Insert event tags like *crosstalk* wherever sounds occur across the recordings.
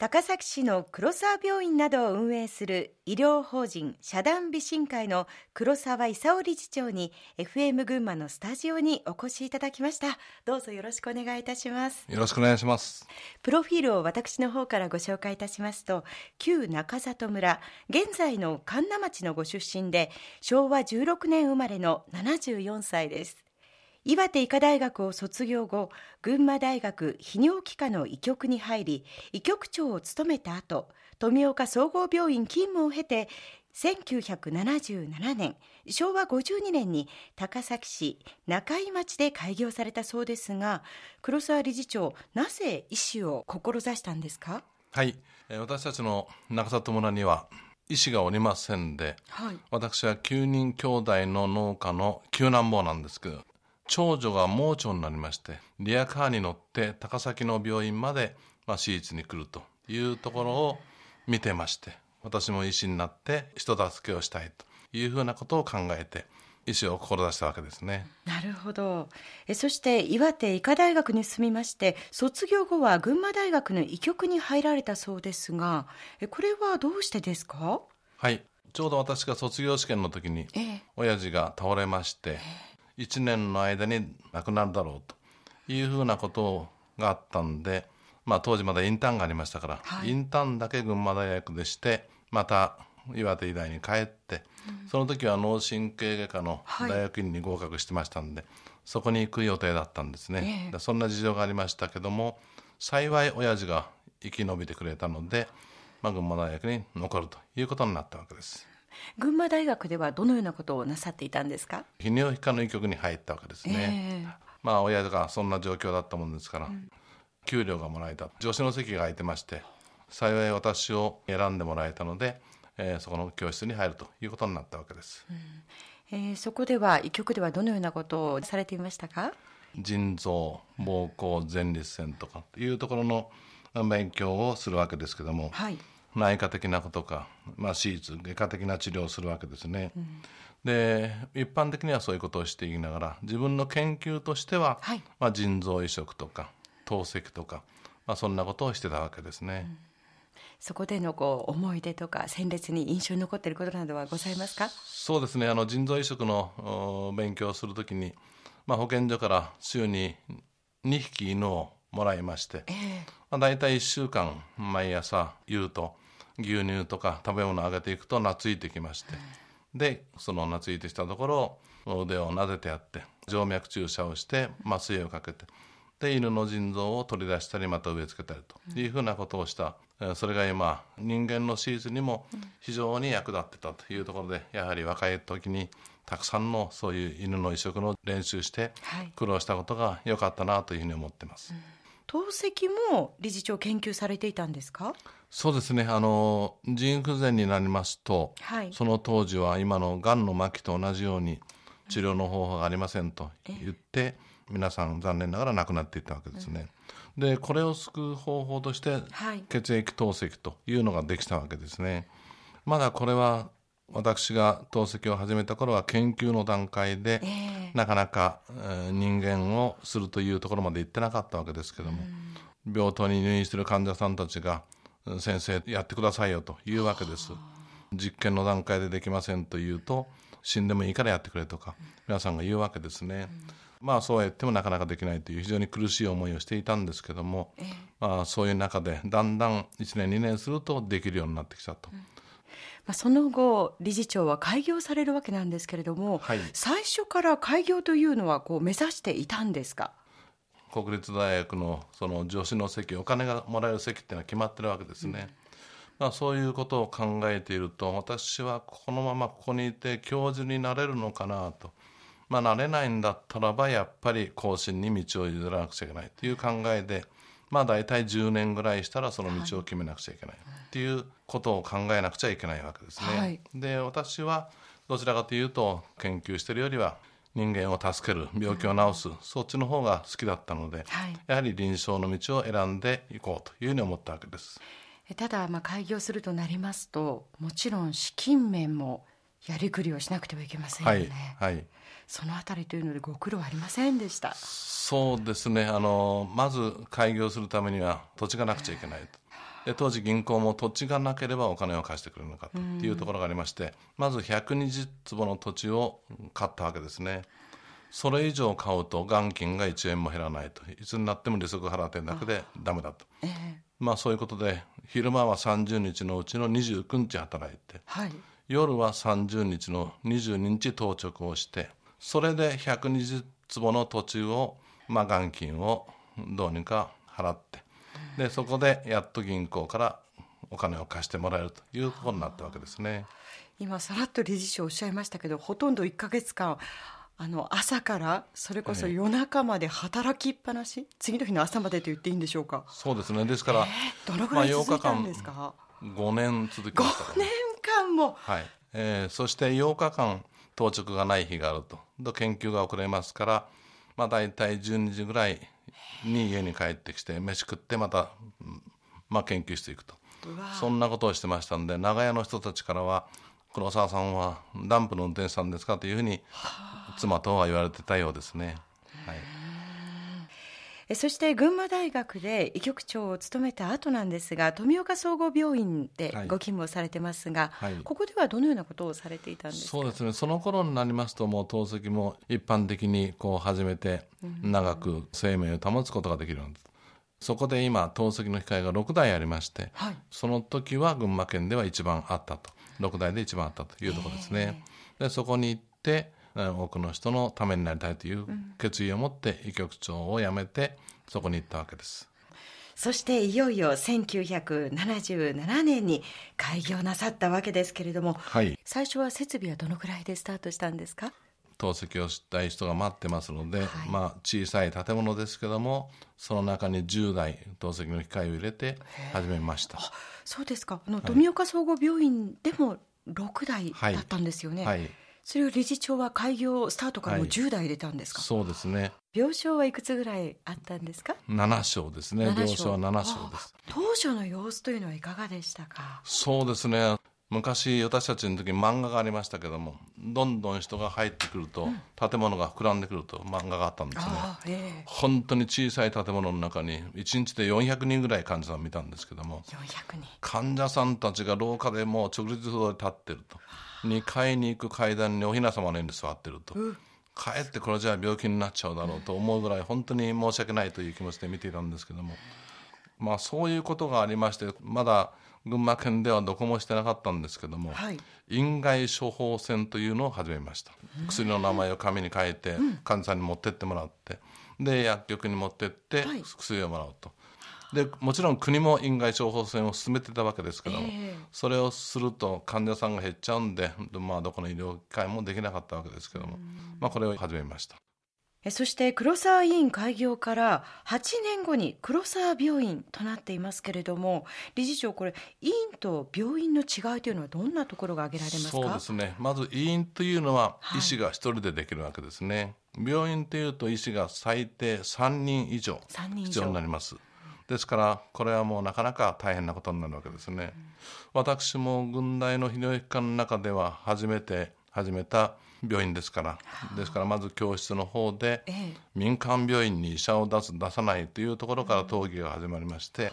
高崎市の黒沢病院などを運営する医療法人社団美診会の黒沢勲理事長に FM 群馬のスタジオにお越しいただきました。どうぞよろしくお願いいたします。よろしくお願いします。プロフィールを私の方からご紹介いたしますと旧中里村現在の神奈町のご出身で昭和16年生まれの74歳です岩手医科大学を卒業後群馬大学泌尿器科の医局に入り医局長を務めた後富岡総合病院勤務を経て1977年昭和52年に高崎市中井町で開業されたそうですが黒沢理事長なぜ医師を志したんですか？はい。私たちの中里村には医師がおりませんで、はい、私は9人兄弟の農家の九男坊なんですけど長女が盲腸になりましてリアカーに乗って高崎の病院まで、まあ、手術に来るというところを見てまして私も医師になって人助けをしたいというふうなことを考えて医師を志したわけですね。なるほど。えそして岩手医科大学に進みまして卒業後は群馬大学の医局に入られたそうですがえこれはどうしてですか？はいちょうど私が卒業試験の時に親父が倒れまして、え1年の間に亡くなるだろうというふうなことがあったんで、まあ、当時まだインターンがありましたから、はい、インターンだけ群馬大学でしてまた岩手医大に帰って、うん、その時は脳神経外科の大学院に合格してましたんで、はい、そこに行く予定だったんですね、えー、そんな事情がありましたけども幸い親父が生き延びてくれたので、まあ、群馬大学に残るということになったわけです。群馬大学ではどのようなことをなさっていたんですか？泌尿器科の医局に入ったわけですね、えー、まあ親がそんな状況だったもんですから、うん、給料がもらえた。助手の席が空いてまして幸い私を選んでもらえたので、えー、そこの教室に入るということになったわけです、うん、えー、そこでは医局ではどのようなことをされていましたか？腎臓膀胱前立腺とかいうところの勉強をするわけですけども、はい内科的なことか、まあ、手術外科的な治療をするわけですね。うん、で一般的にはそういうことをしていきながら自分の研究としては、はい、まあ、腎臓移植とか透析とか、まあ、そんなことをしてたわけですね。うん、そこでのこう思い出とか鮮烈に印象に残っていることなどはございますか？そうですね。あの腎臓移植の勉強をするときに、まあ、保健所から週に2匹犬をもらいまして、えーまあ、大体1週間毎朝言うと牛乳とか食べ物をあげていくと懐いてきまして、でその懐いてきたところ腕を撫でてやって静脈注射をして麻酔をかけてで犬の腎臓を取り出したりまた植え付けたりというふうなことをした、それが今人間の手術にも非常に役立ってたというところでやはり若い時にたくさんのそういう犬の移植の練習して苦労したことが良かったなというふうに思ってます。うん。透析も理事長研究されていたんですか？そうですね。あの腎不全になりますと、はい、その当時は今のがんの末期と同じように治療の方法がありませんと言って、皆さん残念ながら亡くなっていったわけですね。うん、でこれを救う方法として、血液透析というのができたわけですね。まだこれは私が透析を始めた頃は研究の段階で、えー、なかなか、えー、人間をするというところまで行ってなかったわけですけども、うん、病棟に入院している患者さんたちが「先生やってくださいよ」というわけです。実験の段階でできませんと言うと死んでもいいからやってくれとか皆さんが言うわけですね。うん、まあそうは言ってもなかなかできないという非常に苦しい思いをしていたんですけども、えー、まあ、そういう中でだんだん1年2年するとできるようになってきたと。うんまあ、その後理事長は開業されるわけなんですけれども、はい、最初から開業というのはこう目指していたんですか？国立大学のその助手の席お金がもらえる席っていうのは決まってるわけですね、うん、まあ、そういうことを考えていると私はこのままここにいて教授になれるのかなと。まあ、なれないんだったらばやっぱり後進に道を譲らなくちゃいけないという考えで、まあ、大体10年ぐらいしたらその道を決めなくちゃいけない。っていうことを考えなくちゃいけないわけですね。はい、で私はどちらかというと研究してるよりは人間を助ける病気を治す、うん、そっちの方が好きだったので、はい、やはり臨床の道を選んでいこうというふうに思ったわけです。ただまあ開業するとなりますともちろん資金面もやりくりをしなくてはいけませんよね。はい、はい。そのあたりというのでご苦労ありませんでした。そうですね。あのまず開業するためには土地がなくちゃいけないとで当時銀行も土地がなければお金を貸してくれなかったっていうところがありまして、まず120坪の土地を買ったわけですね。それ以上買うと元金が1円も減らないと。いつになっても利息払ってるだけでダメだと、えー、まあそういうことで昼間は30日のうちの29日働いて、はい、夜は30日の22日当直をしてそれで120坪の土地を、まあ、元金をどうにか払ってでそこでやっと銀行からお金を貸してもらえるということになったわけですね。今さらっと理事長おっしゃいましたけどほとんど1か月間あの朝からそれこそ夜中まで働きっぱなし、次の日の朝までと言っていいんでしょうか？そうですね。ですから、えー、どのぐらい続いたんですか、まあ、5年続きました、5年間も？はい、えー、そして8日間当直がない日があると。と研究が遅れますからまあ大体12時ぐらいに家に帰ってきて飯食ってまた、まあ、研究していくとそんなことをしてましたんで長屋の人たちからは黒沢さんはダンプの運転手さんですかというふうに妻とは言われてたようですね。はいそして群馬大学で医局長を務めた後なんですが富岡総合病院でご勤務をされてますが、はい。はい、ここではどのようなことをされていたんですそうですね。その頃になりますともう透析も一般的にこう始めて長く生命を保つことができるんです。そこで今透析の機械が6台ありまして、はい、その時は群馬県では一番あったと。6台で一番あったというところですね。でそこに行って多くの人のためになりたいという決意を持って医局長を辞めてそこに行ったわけです。そしていよいよ1977年に開業なさったわけですけれども、はい、最初は設備はどのくらいでスタートしたんですか？透析をしたい人が待ってますので、はい、まあ、小さい建物ですけどもその中に10台透析の機械を入れて始めました。そうですか。あの富岡総合病院でも6台だったんですよね、はい、はいそれを理事長は開業スタートからもう10台入れたんですか、はい、そうですね。病床はいくつぐらいあったんですか？7床ですね。病床は7床です。当初の様子というのはいかがでしたか？そうですね。昔私たちの時に漫画がありましたけどもどんどん人が入ってくると、うん、建物が膨らんでくると漫画があったんですね、えー、本当に小さい建物の中に1日で400人ぐらい患者さん見たんですけども患者さんたちが廊下でもう直立で立ってると2階に行く階段にお雛様のように座ってると。かえってこれじゃあ病気になっちゃうだろうと思うぐらい本当に申し訳ないという気持ちで見ていたんですけども。まあそういうことがありましてまだ群馬県ではどこもしてなかったんですけども、はい、院外処方箋というのを始めました。薬の名前を紙に書いて患者さんに持ってってもらってで薬局に持ってって薬をもらうと、でもちろん国も院外処方箋を進めてたわけですけども、えー、それをすると患者さんが減っちゃうんで、まあ、どこの医療機関もできなかったわけですけども、まあ、これを始めました。そして黒沢医院開業から8年後に黒沢病院となっていますけれども理事長これ医院と病院の違いというのはどんなところが挙げられますか？そうですね。まず医院というのは医師が1人でできるわけですね、はい、病院というと医師が最低3人以上。必要になりますですからこれはもうなかなか大変なことになるわけですね、うん、私も軍大の医療機関の中では初めて始めた病院ですからですからまず教室の方で民間病院に医者を出す出さないというところから討議が始まりまして、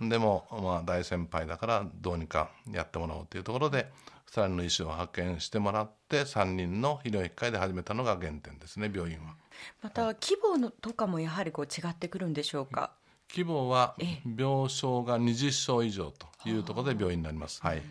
でもまあ大先輩だからどうにかやってもらおうというところで2人の医師を派遣してもらって3人の医療機械で始めたのが原点ですね病院は。また規模のとかもやはりこう違ってくるんでしょうか？規模は病床が20床以上というところで病院になります。はい。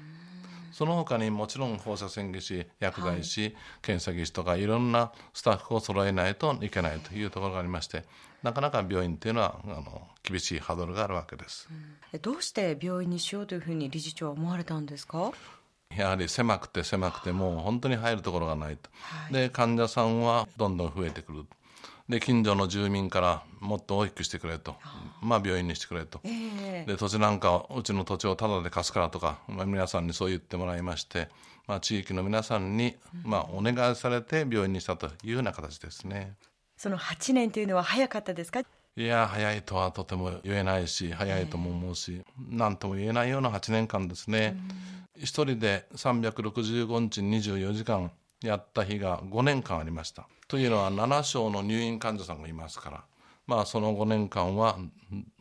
その他にもちろん放射線技師薬剤師、はい、検査技師とかいろんなスタッフを揃えないといけないというところがありましてなかなか病院というのはあの厳しいハードルがあるわけです、うん、どうして病院にしようというふうに理事長は思われたんですか？やはり狭くて狭くてもう本当に入るところがないと、はい、で患者さんはどんどん増えてくるで近所の住民からもっと大きくしてくれと、まあ、病院にしてくれと、えー、で土地なんかうちの土地をタダで貸すからとか、まあ、皆さんにそう言ってもらいまして、まあ、地域の皆さんに、まあ、お願いされて病院にしたというような形ですね。その8年というのは早かったですか？いや早いとはとても言えないし早いとも思うし何とも言えないような8年間ですね。一人で365日24時間やった日が5年間ありました。というのは7床の入院患者さんがいますから、まあ、その5年間は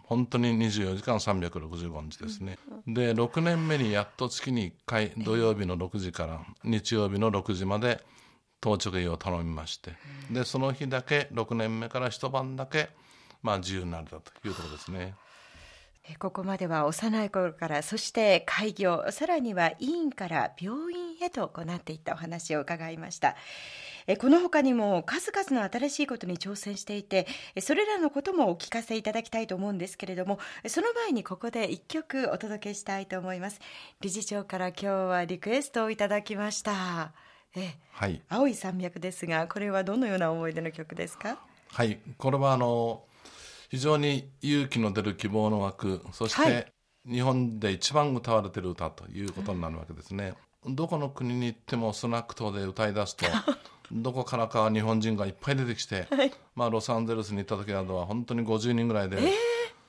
本当に24時間365日ですね、で6年目にやっと月に1回土曜日の6時から日曜日の6時まで当直医を頼みまして、でその日だけ6年目から一晩だけ、まあ、自由になれたというところですね。ここまでは幼い頃からそして開業さらには医院から病院へとなっていったお話を伺いました。この他にも数々の新しいことに挑戦していてそれらのこともお聞かせいただきたいと思うんですけれどもその前にここで一曲お届けしたいと思います。理事長から今日はリクエストをいただきました。え、はい、青い山脈ですがこれはどのような思い出の曲ですか？はい。これはあの非常に勇気の出る希望の枠そして、日本で一番歌われてる歌ということになるわけですね、うん、どこの国に行ってもスナック島で歌い出すと *laughs* どこからか日本人がいっぱい出てきて、はい、まあ、ロサンゼルスに行った時などは本当に50人ぐらいで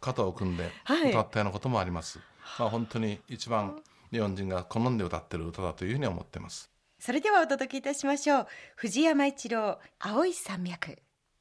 肩を組んで歌ったようなこともあります、はい、まあ、本当に一番日本人が好んで歌ってる歌だというふうに思ってます。それではお届けいたしましょう。藤山一郎青い山脈